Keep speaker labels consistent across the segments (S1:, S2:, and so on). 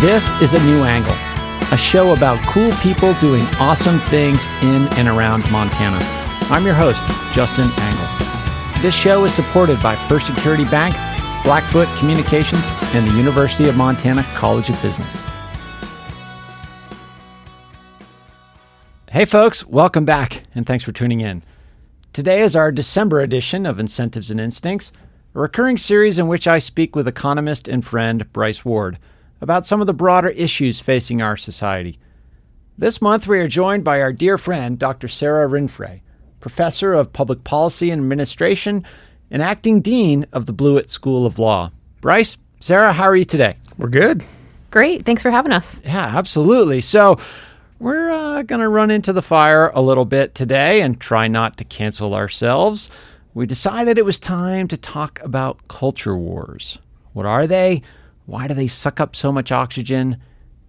S1: This is A New Angle, a show about cool people doing awesome things in and around Montana. I'm your host, Justin Angle. This show is supported by First Security Bank, Blackfoot Communications, and the University of Montana College of Business. Hey, folks, welcome back, and thanks for tuning in. Today is our December edition of Incentives and Instincts, a recurring series in which I speak with economist and friend Bryce Ward about some of the broader issues facing our society. This month, we are joined by our dear friend, Dr. Sara Rinfret, professor of public policy and administration and acting dean of the Blewett School of Law. Bryce, Sara, how are you today?
S2: We're good.
S3: Great. Thanks for having us.
S1: Yeah, absolutely. So, we're uh, going to run into the fire a little bit today and try not to cancel ourselves. We decided it was time to talk about culture wars. What are they? Why do they suck up so much oxygen?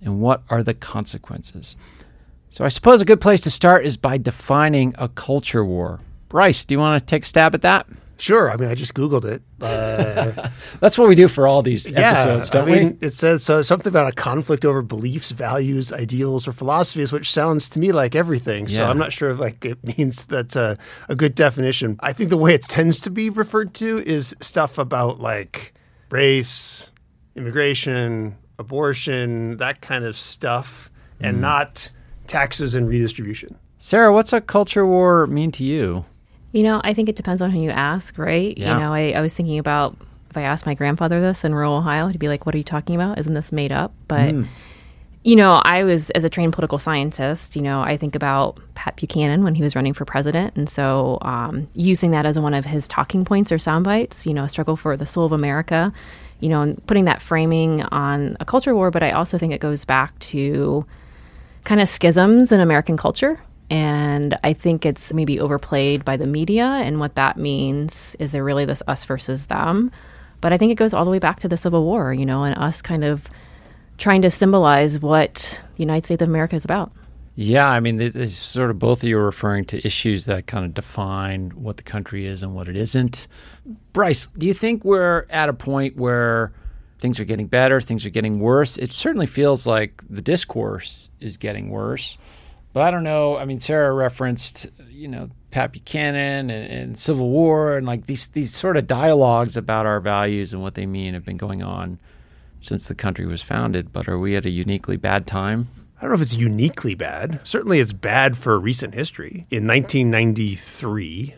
S1: And what are the consequences? So, I suppose a good place to start is by defining a culture war. Bryce, do you want to take a stab at that?
S2: Sure. I mean, I just Googled it. Uh,
S1: That's what we do for all these episodes, don't
S2: I mean,
S1: we?
S2: It says uh, something about a conflict over beliefs, values, ideals, or philosophies, which sounds to me like everything. So
S1: Yeah.
S2: I'm not sure if like it means that's a, a good definition. I think the way it tends to be referred to is stuff about like race, immigration, abortion, that kind of stuff, and
S1: Mm.
S2: not taxes and redistribution.
S1: Sara, what's a culture war mean to you?
S3: You know, I think it depends on who you ask, right?
S1: Yeah.
S3: You know, I, I was thinking about if I asked my grandfather this in rural Ohio, he'd be like, What are you talking about? Isn't this made up? But, you know, I was, as a trained political scientist, you know, I think about Pat Buchanan when he was running for president. And so um, using that as one of his talking points or sound bites, you know, a struggle for the soul of America, you know, putting that framing on a culture war. But I also think it goes back to kind of schisms in American culture. And I think it's maybe overplayed by the media. And what that means is there really this us versus them. But I think it goes all the way back to the Civil War, you know, and us kind of trying to symbolize what the United States of America is about.
S1: Yeah, I mean, th- this sort of both of you are referring to issues that kind of define what the country is and what it isn't. Bryce, do you think we're at a point where things are getting better, things are getting worse? It certainly feels like the discourse is getting worse. But I don't know. I mean, Sara referenced, you know, Pat Buchanan and, and Civil War and like these these sort of dialogues about our values and what they mean have been going on since the country was founded. But are we at a uniquely bad time?
S2: I don't know if it's uniquely bad. Certainly, it's bad for recent history. In 1993,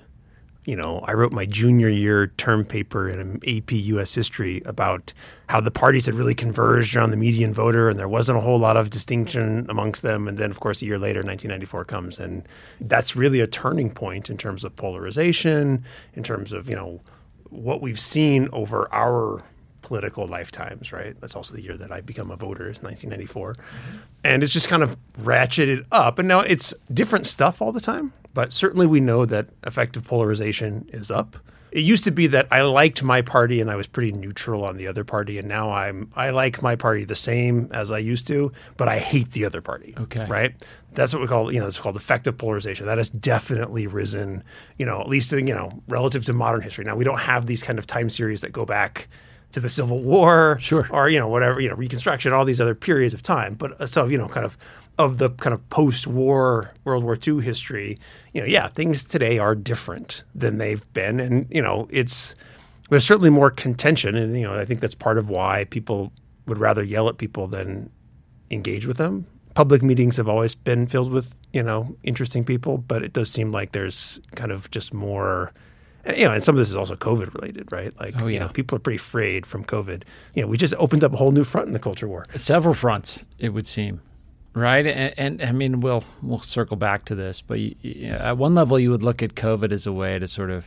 S2: you know, I wrote my junior year term paper in AP US history about how the parties had really converged around the median voter and there wasn't a whole lot of distinction amongst them. And then, of course, a year later, 1994 comes. And that's really a turning point in terms of polarization, in terms of, you know, what we've seen over our political lifetimes, right? That's also the year that I become a voter, is 1994. Mm-hmm. And it's just kind of ratcheted up. And now it's different stuff all the time, but certainly we know that affective polarization is up. It used to be that I liked my party and I was pretty neutral on the other party, and now I'm I like my party the same as I used to, but I hate the other party.
S1: Okay.
S2: Right? That's what we call, you know, it's called affective polarization. That has definitely risen, you know, at least in, you know, relative to modern history. Now we don't have these kind of time series that go back to the Civil War,
S1: Sure.
S2: or you know whatever you know Reconstruction, all these other periods of time. But uh, so you know, kind of of the kind of post-war World War II history, you know, yeah, things today are different than they've been, and you know, it's there's certainly more contention, and you know, I think that's part of why people would rather yell at people than engage with them. Public meetings have always been filled with you know interesting people, but it does seem like there's kind of just more. and, You know, and some of this is also COVID related, right? Like,
S1: Oh,
S2: you
S1: yeah.
S2: know, people are pretty afraid from COVID. You know, we just opened up a whole new front in the culture war.
S1: several fronts it would seem right and, and i mean we'll we'll circle back to this but you, you, at one level you would look at covid as a way to sort of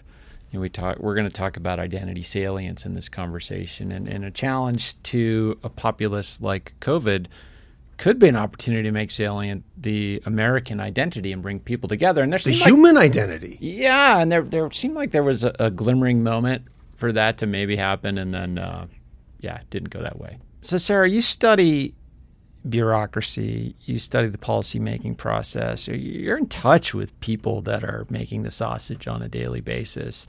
S1: you know, we talk we're going to talk about identity salience in this conversation and, and a challenge to a populace like covid could be an opportunity to make salient the american identity and bring people together and there
S2: The
S1: seemed like-
S2: human identity.
S1: yeah, and there there seemed like there was a, a glimmering moment for that to maybe happen, and then uh, yeah, it didn't go that way. So, Sara, you study bureaucracy, you study the policymaking process. You're in touch with people that are making the sausage on a daily basis.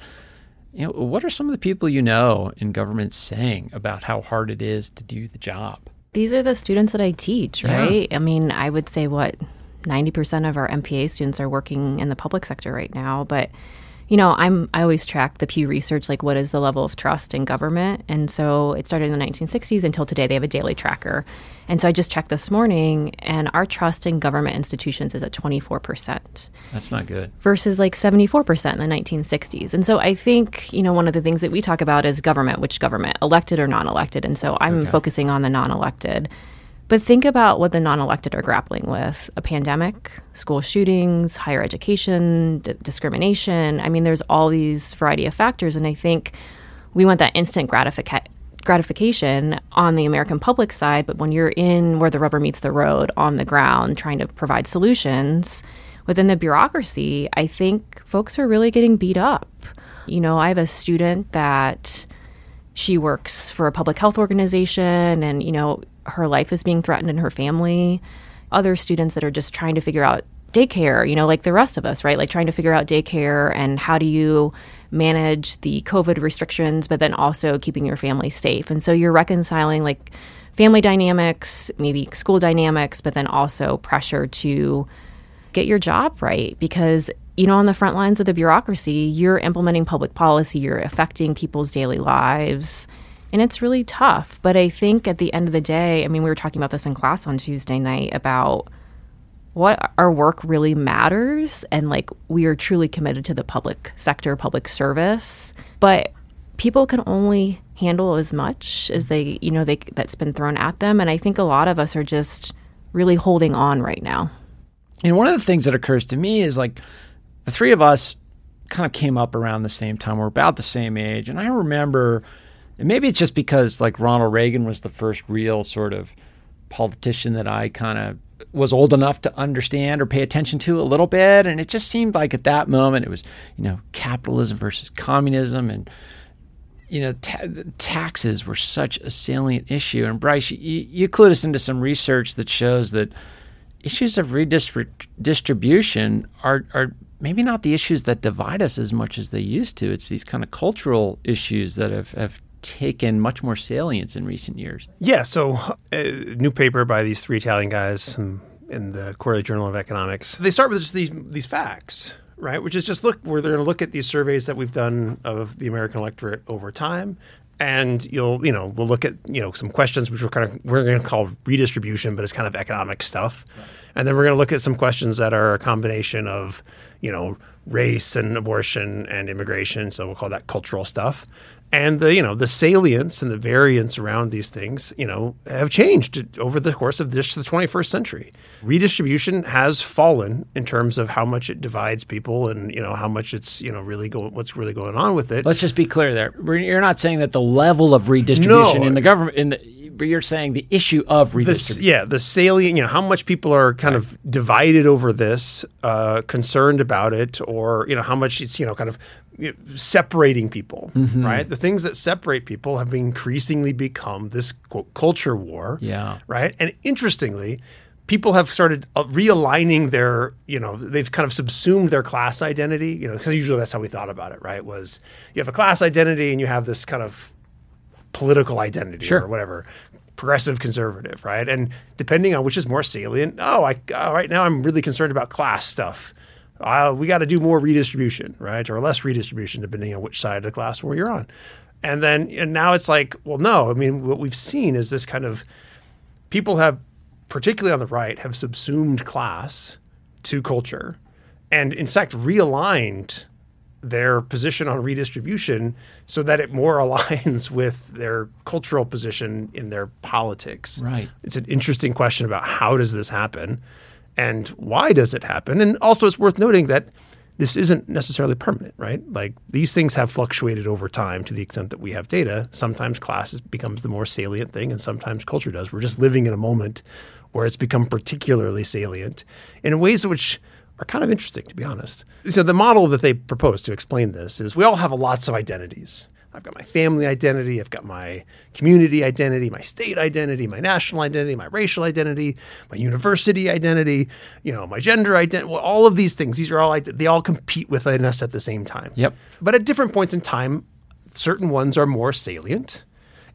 S1: You know, what are some of the people you know in government saying about how hard it is to do the job?
S3: these are the students that I teach, right? Yeah. I mean, I would say what 90% of our MPA students are working in the public sector right now, but you know, I'm I always track the Pew Research like what is the level of trust in government, and so it started in the 1960s until today. They have a daily tracker, and so I just checked this morning, and our trust in government institutions is at 24 percent.
S1: That's not good.
S3: Versus like 74 percent in the 1960s, and so I think you know one of the things that we talk about is government, which government, elected or non-elected, and so I'm okay. focusing on the non-elected. But think about what the non elected are grappling with a pandemic, school shootings, higher education, d- discrimination. I mean, there's all these variety of factors. And I think we want that instant gratification gratification on the American public side, but when you're in where the rubber meets the road on the ground trying to provide solutions within the bureaucracy, I think folks are really getting beat up. You know, I have a student that she works for a public health organization and, you know, her life is being threatened in her family. Other students that are just trying to figure out daycare, you know, like the rest of us, right? Like trying to figure out daycare and how do you manage the COVID restrictions, but then also keeping your family safe. And so you're reconciling like family dynamics, maybe school dynamics, but then also pressure to get your job right because you know on the front lines of the bureaucracy you're implementing public policy you're affecting people's daily lives and it's really tough. But I think at the end of the day, I mean, we were talking about this in class on Tuesday night about what our work really matters and like we are truly committed to the public sector, public service. But people can only handle as much as they, you know, they that's been thrown at them. And I think a lot of us are just really holding on right now.
S1: And one of the things that occurs to me is like the three of us kind of came up around the same time. We're about the same age. And I remember and maybe it's just because like Ronald Reagan was the first real sort of politician that I kind of was old enough to understand or pay attention to a little bit. And it just seemed like at that moment it was, you know, capitalism versus communism and, you know, ta- taxes were such a salient issue. And Bryce, you, you clued us into some research that shows that issues of redistribution are, are maybe not the issues that divide us as much as they used to. It's these kind of cultural issues that have, have taken much more salience in recent years.
S2: Yeah. So, a uh, new paper by these three Italian guys in, in the Quarterly Journal of Economics. They start with just these these facts, right? Which is just look, where they're going to look at these surveys that we've done of the American electorate over time, and you'll you know we'll look at you know some questions which we're kind of we're going to call redistribution, but it's kind of economic stuff, right. and then we're going to look at some questions that are a combination of you know race and abortion and immigration. So we'll call that cultural stuff and the you know the salience and the variance around these things you know have changed over the course of this the 21st century redistribution has fallen in terms of how much it divides people and you know how much it's you know really going what's really going on with it
S1: let's just be clear there you're not saying that the level of redistribution no. in the government in the but you're saying the issue of redistribution.
S2: Yeah, the salient, you know, how much people are kind right. of divided over this, uh, concerned about it, or you know, how much it's you know, kind of separating people, mm-hmm. right? The things that separate people have increasingly become this quote, culture war,
S1: yeah,
S2: right. And interestingly, people have started uh, realigning their, you know, they've kind of subsumed their class identity, you know, because usually that's how we thought about it, right? Was you have a class identity and you have this kind of political identity
S1: sure.
S2: or whatever progressive conservative right and depending on which is more salient oh i uh, right now i'm really concerned about class stuff uh, we got to do more redistribution, right? Or less redistribution, depending on which side of the class war you're on. And then and now it's like, well, no. I mean, what we've seen is this kind of people have, particularly on the right, have subsumed class to culture, and in fact realigned their position on redistribution so that it more aligns with their cultural position in their politics.
S1: Right.
S2: It's an interesting question about how does this happen and why does it happen? And also, it's worth noting that this isn't necessarily permanent, right? Like these things have fluctuated over time to the extent that we have data. Sometimes class becomes the more salient thing, and sometimes culture does. We're just living in a moment where it's become particularly salient in ways which are kind of interesting, to be honest. So, the model that they propose to explain this is we all have lots of identities. I've got my family identity, I've got my community identity, my state identity, my national identity, my racial identity, my university identity, you know, my gender identity, well, all of these things, these are all they all compete within us at the same time.
S1: Yep.
S2: But at different points in time, certain ones are more salient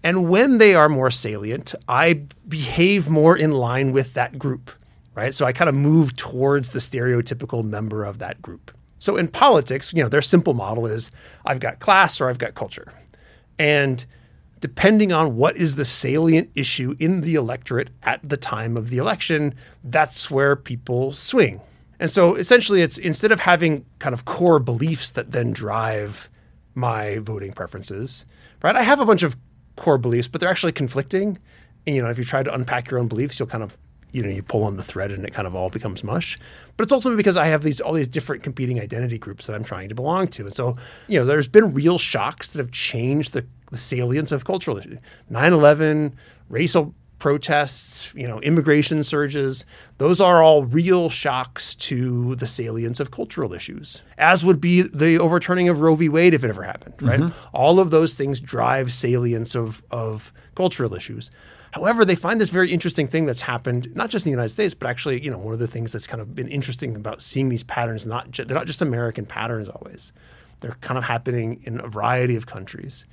S2: And when they are more salient, I behave more in line with that group, right? So I kind of move towards the stereotypical member of that group. So in politics, you know, their simple model is I've got class or I've got culture. And depending on what is the salient issue in the electorate at the time of the election, that's where people swing. And so essentially, it's instead of having kind of core beliefs that then drive my voting preferences, right? I have a bunch of core beliefs, but they're actually conflicting. And, you know, if you try to unpack your own beliefs, you'll kind of, you know, you pull on the thread and it kind of all becomes mush. But it's also because I have these all these different competing identity groups that I'm trying to belong to. And so, you know, there's been real shocks that have changed the, the salience of cultural issues. 9-11, racial protests, you know, immigration surges, those are all real shocks to the salience of cultural issues, as would be the overturning of Roe v. Wade if it ever happened, right? Mm-hmm. All of those things drive salience of, of cultural issues. However, they find this very interesting thing that's happened, not just in the United States, but actually, you know, one of the things that's kind of been interesting about seeing these patterns, not ju- they're not just American patterns always. They're kind of happening in a variety of countries.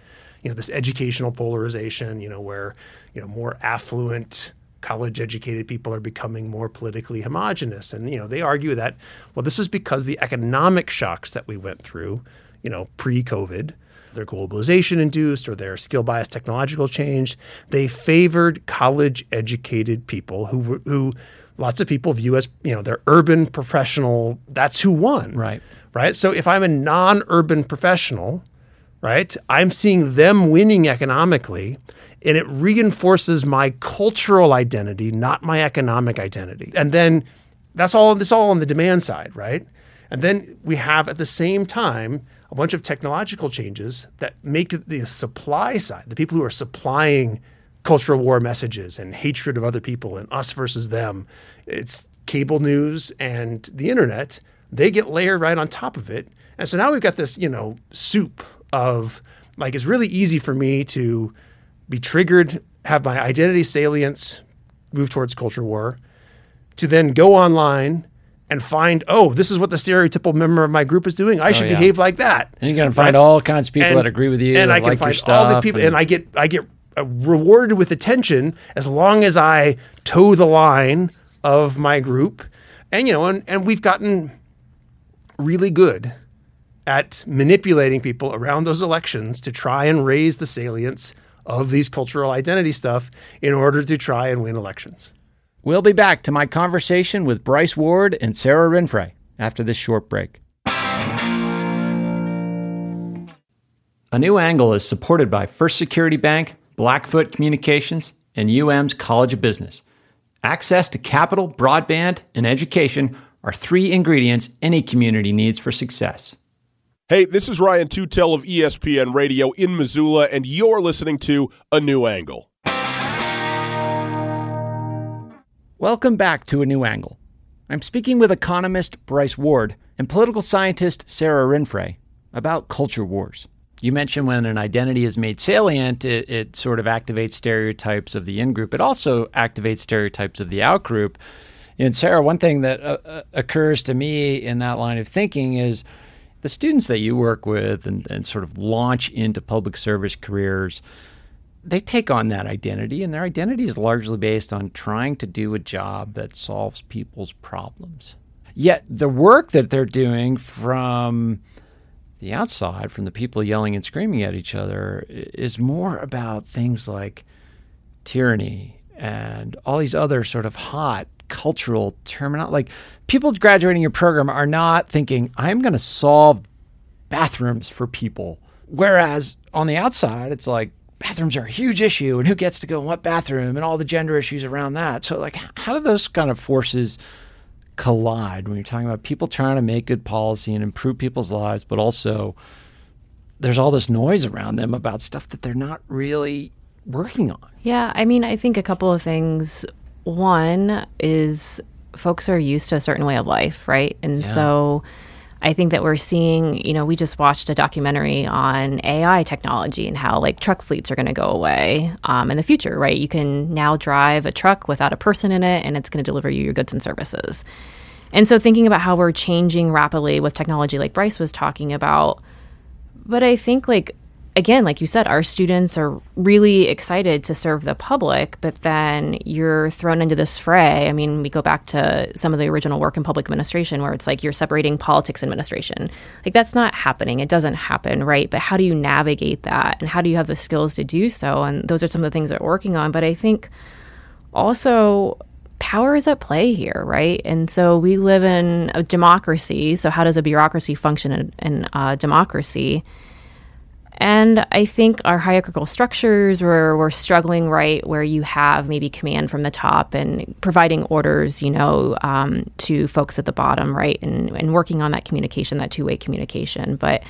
S2: You know, this educational polarization, you know, where, you know, more affluent, college educated people are becoming more politically homogenous. And, you know, they argue that, well, this is because the economic shocks that we went through, you know, pre COVID, their globalization induced or their skill bias technological change, they favored college educated people who who lots of people view as you know they're urban professional. That's who won,
S1: right?
S2: Right. So if I'm a non-urban professional, right, I'm seeing them winning economically. And it reinforces my cultural identity, not my economic identity. And then that's all this all on the demand side, right? And then we have at the same time a bunch of technological changes that make the supply side, the people who are supplying cultural war messages and hatred of other people and us versus them, it's cable news and the internet, they get layered right on top of it. And so now we've got this, you know, soup of like it's really easy for me to be triggered, have my identity salience move towards culture war, to then go online and find, oh, this is what the stereotypical member of my group is doing. I oh, should yeah. behave like that.
S1: And you're going to find right? all kinds of people and, that agree with you, and I can like find all the
S2: people, and, and I get I get uh, rewarded with attention as long as I toe the line of my group, and you know, and and we've gotten really good at manipulating people around those elections to try and raise the salience of these cultural identity stuff in order to try and win elections.
S1: We'll be back to my conversation with Bryce Ward and Sara Rinfret after this short break. A New Angle is supported by First Security Bank, Blackfoot Communications, and UM's College of Business. Access to capital, broadband, and education are three ingredients any community needs for success.
S4: Hey, this is Ryan Tutel of ESPN Radio in Missoula, and you're listening to A New Angle.
S1: Welcome back to A New Angle. I'm speaking with economist Bryce Ward and political scientist Sara Rinfret about culture wars. You mentioned when an identity is made salient, it, it sort of activates stereotypes of the in group. It also activates stereotypes of the out group. And Sara, one thing that uh, uh, occurs to me in that line of thinking is the students that you work with and, and sort of launch into public service careers they take on that identity, and their identity is largely based on trying to do a job that solves people's problems. Yet the work that they're doing from the outside, from the people yelling and screaming at each other, is more about things like tyranny and all these other sort of hot cultural terminology. Like people graduating your program are not thinking, I'm going to solve bathrooms for people. Whereas on the outside, it's like, bathrooms are a huge issue and who gets to go in what bathroom and all the gender issues around that. So, like, how do those kind of forces collide when you're talking about people trying to make good policy and improve people's lives, but also there's all this noise around them about stuff that they're not really working on?
S3: Yeah, I mean, I think a couple of things. One is folks are used to a certain way of life, right? And yeah. so, I think that we're seeing, you know, we just watched a documentary on AI technology and how like truck fleets are going to go away um, in the future, right? You can now drive a truck without a person in it and it's going to deliver you your goods and services. And so thinking about how we're changing rapidly with technology, like Bryce was talking about, but I think like again, like you said, our students are really excited to serve the public, but then you're thrown into this fray. I mean, we go back to some of the original work in public administration where it's like you're separating politics and administration. Like that's not happening. It doesn't happen, right? But how do you navigate that and how do you have the skills to do so? And those are some of the things that we're working on. But I think also power is at play here, right? And so we live in a democracy. So how does a bureaucracy function in, in a democracy? And I think our hierarchical structures where we're struggling, right, where you have maybe command from the top and providing orders, you know, um, to folks at the bottom, right, and, and working on that communication, that two way communication. But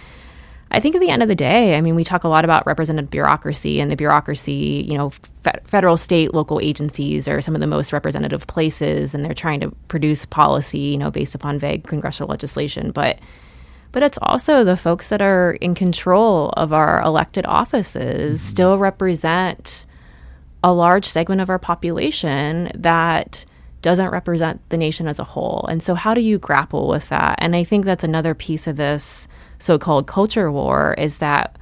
S3: I think at the end of the day, I mean, we talk a lot about representative bureaucracy, and the bureaucracy, you know, fe- federal, state, local agencies are some of the most representative places, and they're trying to produce policy, you know, based upon vague congressional legislation. But but it's also the folks that are in control of our elected offices mm-hmm. still represent a large segment of our population that doesn't represent the nation as a whole. And so, how do you grapple with that? And I think that's another piece of this so called culture war is that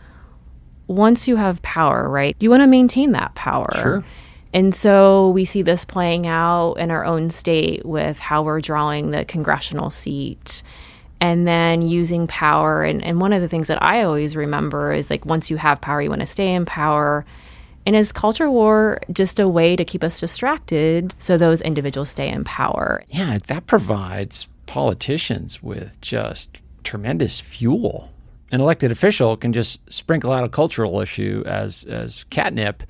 S3: once you have power, right, you want to maintain that power.
S1: Sure.
S3: And so we see this playing out in our own state with how we're drawing the congressional seat and then using power. And, and one of the things that I always remember is like once you have power, you want to stay in power. And is culture war just a way to keep us distracted so those individuals stay in power?
S1: Yeah, that provides politicians with just tremendous fuel. An elected official can just sprinkle out a cultural issue as as catnip,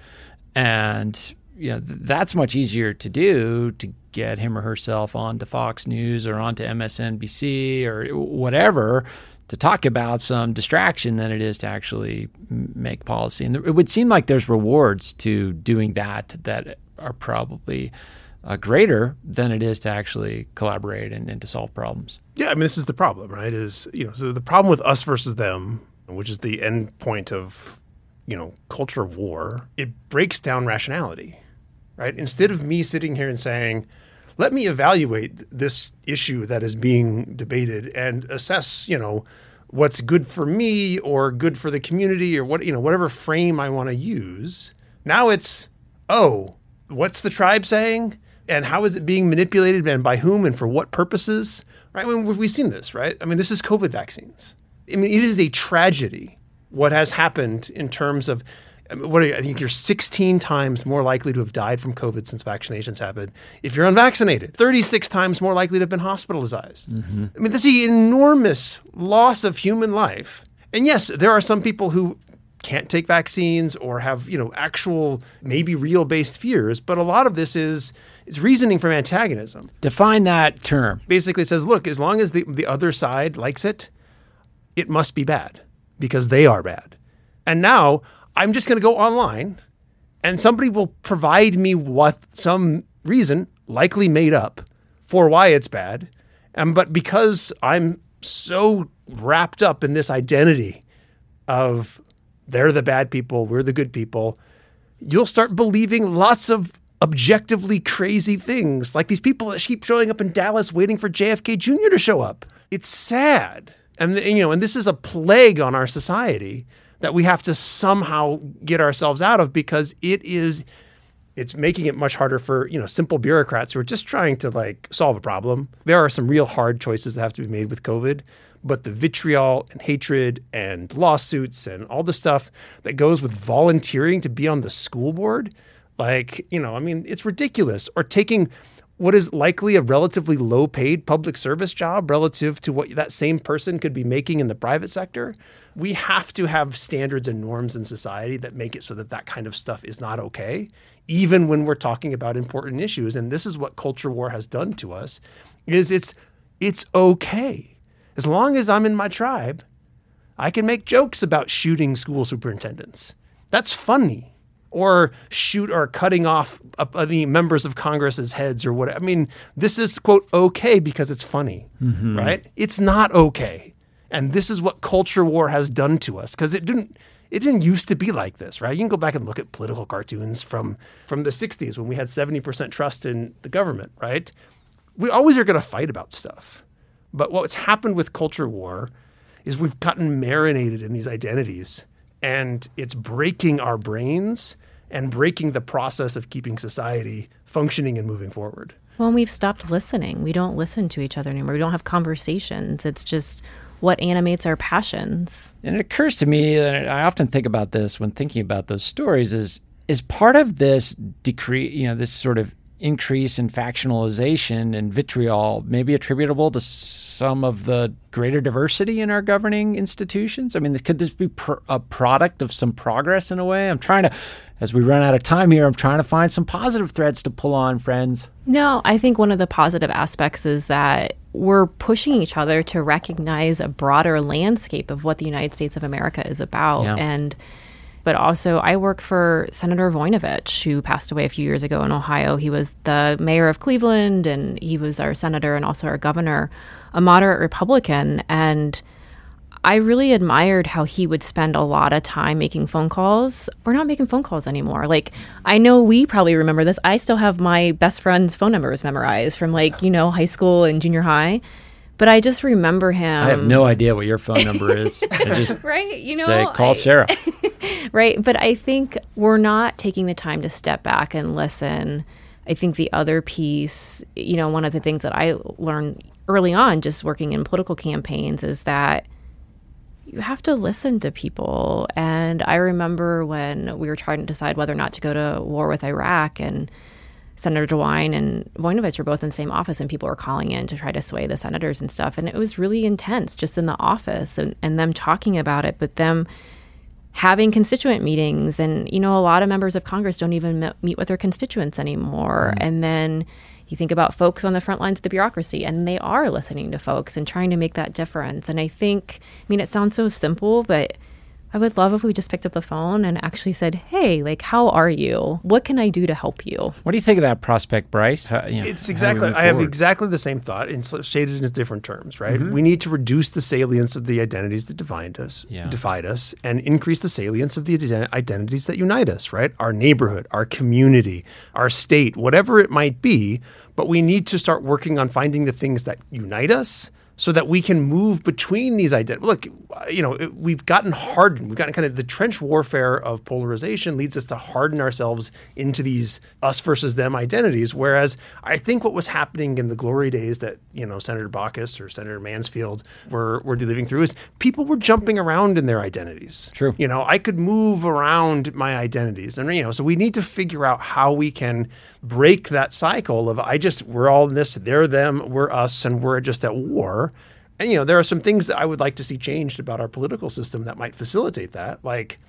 S1: and you know that's much easier to do to get him or herself onto Fox News or onto MSNBC or whatever to talk about some distraction than it is to actually make policy. And it would seem like there's rewards to doing that that are probably uh, greater than it is to actually collaborate and, and to solve problems.
S2: Yeah, I mean, this is the problem, right? Is you know, so the problem with us versus them, which is the end point of you know culture war, it breaks down rationality, right? Instead of me sitting here and saying, let me evaluate this issue that is being debated and assess, you know, what's good for me or good for the community or what you know whatever frame I want to use. Now it's oh, what's the tribe saying? and how is it being manipulated and by whom and for what purposes? Right? I mean, we've seen this, right? I mean, this is COVID vaccines. I mean, it is a tragedy what has happened in terms of what you, I think you're 16 times more likely to have died from COVID since vaccinations happened if you're unvaccinated. 36 times more likely to have been hospitalized. Mm-hmm. I mean, this is an enormous loss of human life. And yes, there are some people who can't take vaccines or have, you know, actual maybe real based fears, but a lot of this is it's reasoning from antagonism.
S1: Define that term.
S2: Basically, it says, look, as long as the, the other side likes it, it must be bad because they are bad. And now I'm just going to go online and somebody will provide me what some reason, likely made up, for why it's bad. And but because I'm so wrapped up in this identity of they're the bad people, we're the good people, you'll start believing lots of objectively crazy things, like these people that keep showing up in Dallas waiting for JFK Jr. to show up. It's sad. And you know, and this is a plague on our society that we have to somehow get ourselves out of because it is it's making it much harder for you know simple bureaucrats who are just trying to like solve a problem. There are some real hard choices that have to be made with COVID, but the vitriol and hatred and lawsuits and all the stuff that goes with volunteering to be on the school board like, you know, I mean, it's ridiculous. Or taking what is likely a relatively low paid public service job relative to what that same person could be making in the private sector. We have to have standards and norms in society that make it so that that kind of stuff is not okay, even when we're talking about important issues. And this is what culture war has done to us is it's it's okay. As long as I'm in my tribe, I can make jokes about shooting school superintendents. That's funny or shoot or cutting off uh, the members of Congress's heads or what. I mean, this is quote okay because it's funny, mm-hmm. right? It's not okay, and this is what culture war has done to us because it didn't. It didn't used to be like this, right? You can go back and look at political cartoons from from the '60s when we had 70% trust in the government, right? We always are going to fight about stuff, but what's happened with culture war is we've gotten marinated in these identities and it's breaking our brains and breaking the process of keeping society functioning and moving forward.
S3: Well, we've stopped listening. We don't listen to each other anymore. We don't have conversations. It's just what animates our passions.
S1: And it occurs to me that I often think about this when thinking about those stories is is part of this decrease, you know, this sort of increase in factionalization and vitriol maybe attributable to some of the greater diversity in our governing institutions? I mean, could this be pr- a product of some progress in a way? I'm trying to, as we run out of time here, I'm trying to find some positive threads to pull on, friends.
S3: No, I think one of the positive aspects is that we're pushing each other to recognize a broader landscape of what the United States of America is about.
S1: Yeah.
S3: And but also I work for Senator Voinovich, who passed away a few years ago in Ohio. He was the mayor of Cleveland and he was our senator and also our governor, a moderate Republican. And I really admired how he would spend a lot of time making phone calls. We're not making phone calls anymore. Like, I know we probably remember this. I still have my best friend's phone numbers memorized from like, you know, high school and junior high. But I just remember him.
S1: I have no idea what your phone number is. I just
S3: right, you know,
S1: say call
S3: I-
S1: Sara.
S3: right? But I think we're not taking the time to step back and listen. I think the other piece, you know, one of the things that I learned early on just working in political campaigns is that you have to listen to people. And I remember when we were trying to decide whether or not to go to war with Iraq and Senator DeWine and Voinovich were both in the same office, and people were calling in to try to sway the senators and stuff. And it was really intense just in the office and, and them talking about it, but them having constituent meetings. And, you know, a lot of members of Congress don't even meet with their constituents anymore. Mm-hmm. And then you think about folks on the front lines of the bureaucracy, and they are listening to folks and trying to make that difference. And I think, I mean, it sounds so simple, but I would love if we just picked up the phone and actually said, "Hey, like, how are you? What can I do to help you?"
S1: What do you think of that prospect, Bryce? How, you know,
S2: It's
S1: how do we
S2: exactly.
S1: move
S2: I have exactly the same thought, in sl- shaded in different terms. Right. Mm-hmm. We need to reduce the salience of the identities that divide us,
S1: Yeah.
S2: divide us, and increase the salience of the ident- identities that unite us. Right. Our neighborhood, our community, our state, whatever it might be. But we need to start working on finding the things that unite us. So that we can move between these identities. Look, you know, it- we've gotten hardened. We've gotten kind of the trench warfare of polarization leads us to harden ourselves into these us versus them identities. Whereas I think what was happening in the glory days that, you know, Senator Baucus or Senator Mansfield were, were living through is people were jumping around in their identities.
S1: True.
S2: You know, I could move around my identities. And, you know, so we need to figure out how we can break that cycle of I just, we're all in this, they're them, we're us, and we're just at war. And, you know, there are some things that I would like to see changed about our political system that might facilitate that. Like,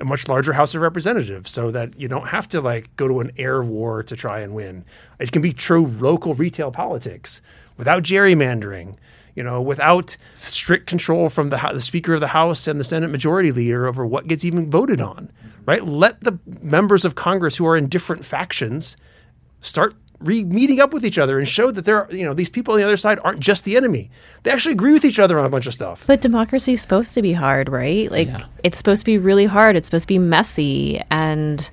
S2: a much larger House of Representatives so that you don't have to like go to an air war to try and win. It can be true local retail politics without gerrymandering, you know, without strict control from the, the Speaker of the House and the Senate Majority Leader over what gets even voted on, right? Let the members of Congress who are in different factions start re- meeting up with each other and show that there are, you know, these people on the other side aren't just the enemy. They actually agree with each other on a bunch of stuff.
S3: But democracy is supposed to be hard, right? Like
S1: Yeah.
S3: it's supposed to be really hard. It's supposed to be messy, and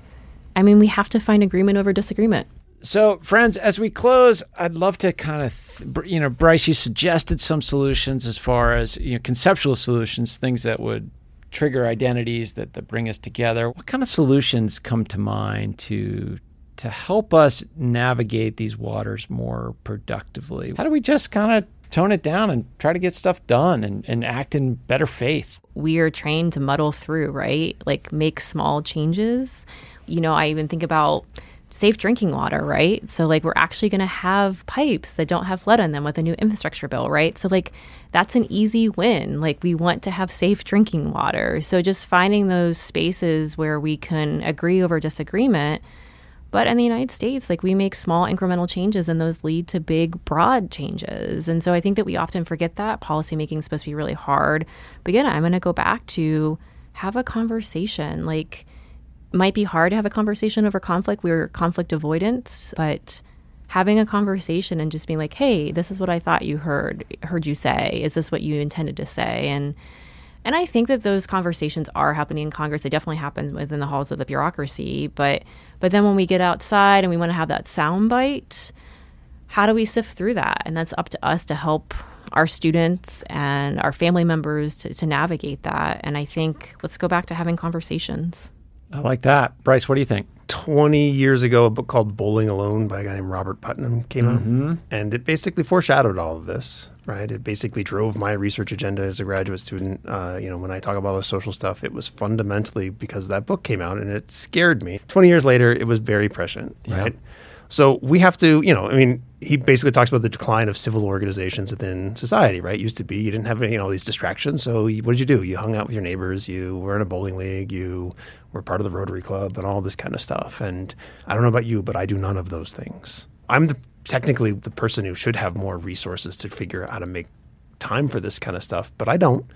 S3: I mean, we have to find agreement over disagreement.
S1: So, friends, as we close, I'd love to kind of, th- you know, Bryce, you suggested some solutions as far as you know, conceptual solutions, things that would trigger identities that, that bring us together. What kind of solutions come to mind to to help us navigate these waters more productively? How do we just kind of tone it down and try to get stuff done and, and act in better faith?
S3: we are trained to muddle through, right? Like make small changes. You know, I even think about safe drinking water, right? So like we're actually going to have pipes that don't have lead in them with a new infrastructure bill, right? So like that's an easy win. Like we want to have safe drinking water. So just finding those spaces where we can agree over disagreement but in the United States, like we make small incremental changes and those lead to big, broad changes. And so I think that we often forget that policymaking is supposed to be really hard. But again, I'm going to go back to have a conversation. Like, might be hard to have a conversation over conflict. We're conflict avoidance, but having a conversation and just being like, "Hey, this is what I thought you heard heard you say. Is this what you intended to say?" and and I think that those conversations are happening in Congress. They definitely happen within the halls of the bureaucracy. But but then when we get outside and we want to have that sound bite, how do we sift through that? And that's up to us to help our students and our family members to, to navigate that. And I think let's go back to having conversations.
S1: I like that. Bryce, what do you think?
S2: 20 years ago, a book called Bowling Alone by a guy named Robert Putnam came
S1: Mm-hmm.
S2: out. And it basically foreshadowed all of this, right? It basically drove my research agenda as a graduate student. Uh, you know, when I talk about all the social stuff, it was fundamentally because that book came out and it scared me. 20 years later, it was very prescient,
S1: Yeah.
S2: right? So we have to, you know, I mean, he basically talks about the decline of civil organizations within society, right? Used to be you didn't have any, you know, these distractions. So you, what did you do? You hung out with your neighbors. You were in a bowling league. You were part of the Rotary Club and all this kind of stuff. And I don't know about you, but I do none of those things. I'm the, technically the person who should have more resources to figure out how to make time for this kind of stuff, but I don't.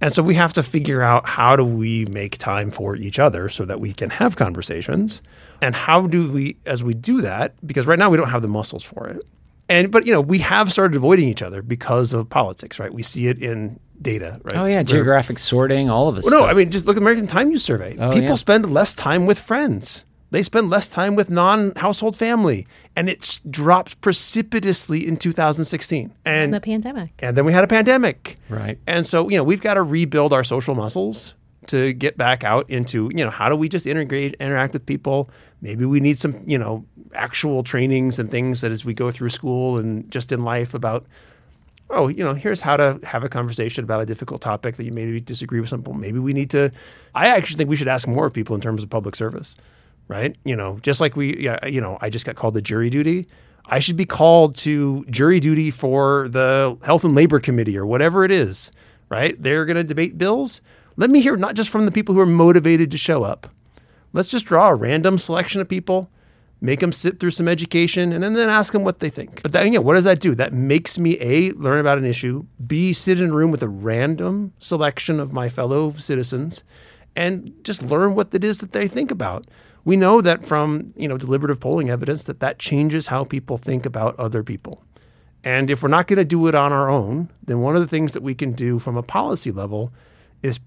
S2: And so we have to figure out how do we make time for each other so that we can have conversations. And how do we as we do that because right now we don't have the muscles for it. And but you know, we have started avoiding each other because of politics, right? We see it in data, right?
S1: Oh yeah,
S2: Where-
S1: geographic sorting, all of us.
S2: well, no, I mean, just look at the American Time Use Survey.
S1: Oh,
S2: People
S1: yeah.
S2: spend less time with friends. They spend less time with non-household family, and it's dropped precipitously in 2016. And
S3: the pandemic.
S2: and then we had a pandemic.
S1: Right.
S2: And so, you know, we've got to rebuild our social muscles to get back out into, you know, how do we just integrate, interact with people? Maybe we need some, you know, actual trainings and things that as we go through school and just in life about, oh, you know, here's how to have a conversation about a difficult topic that you maybe disagree with some people. Maybe we need to, I actually think we should ask more of people in terms of public service, right? You know, just like we, you know, I just got called to jury duty. I should be called to jury duty for the Health and Labor Committee or whatever it is, right? They're going to debate bills. Let me hear not just from the people who are motivated to show up. Let's just draw a random selection of people, make them sit through some education, and then, then ask them what they think. But that, yeah, what does that do? That makes me A, learn about an issue, B, sit in a room with a random selection of my fellow citizens and just learn what it is that they think about. We know that from, you know, deliberative polling evidence that that changes how people think about other people. And if we're not going to do it on our own, then one of the things that we can do from a policy level is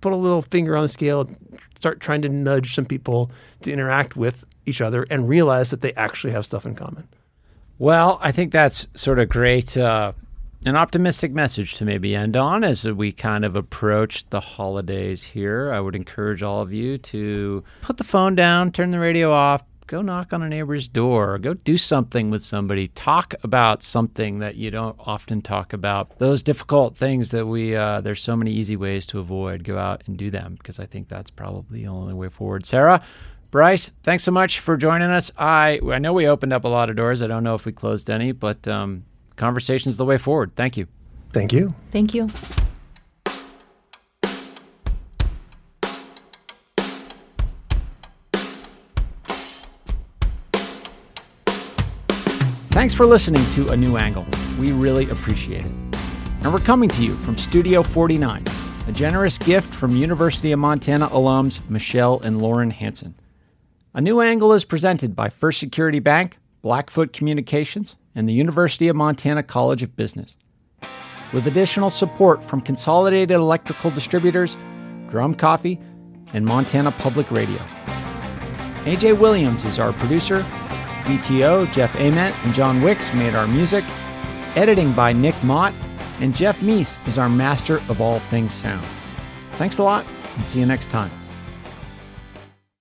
S2: put a little finger on the scale, start trying to nudge some people to interact with each other and realize that they actually have stuff in common.
S1: Well, I think that's sort of great, uh, an optimistic message to maybe end on as we kind of approach the holidays here. I would encourage all of you to put the phone down, turn the radio off, go knock on a neighbor's door, go do something with somebody, talk about something that you don't often talk about. Those difficult things that we, uh, there's so many easy ways to avoid. Go out and do them because I think that's probably the only way forward. Sara, Bryce, thanks so much for joining us. I I know we opened up a lot of doors. I don't know if we closed any, but um, conversation's the way forward. Thank you.
S2: Thank you.
S3: Thank you.
S1: Thanks for listening to A New Angle. We really appreciate it. And we're coming to you from Studio 49, a generous gift from University of Montana alums Michelle and Lauren Hansen. A New Angle is presented by First Security Bank, Blackfoot Communications, and the University of Montana College of Business. With additional support from Consolidated Electrical Distributors, Drum Coffee, and Montana Public Radio. AJ Williams is our producer. VTO, Jeff Ament, and John Wicks made our music. Editing by Nick Mott. And Jeff Meese is our master of all things sound. Thanks a lot, and see you next time.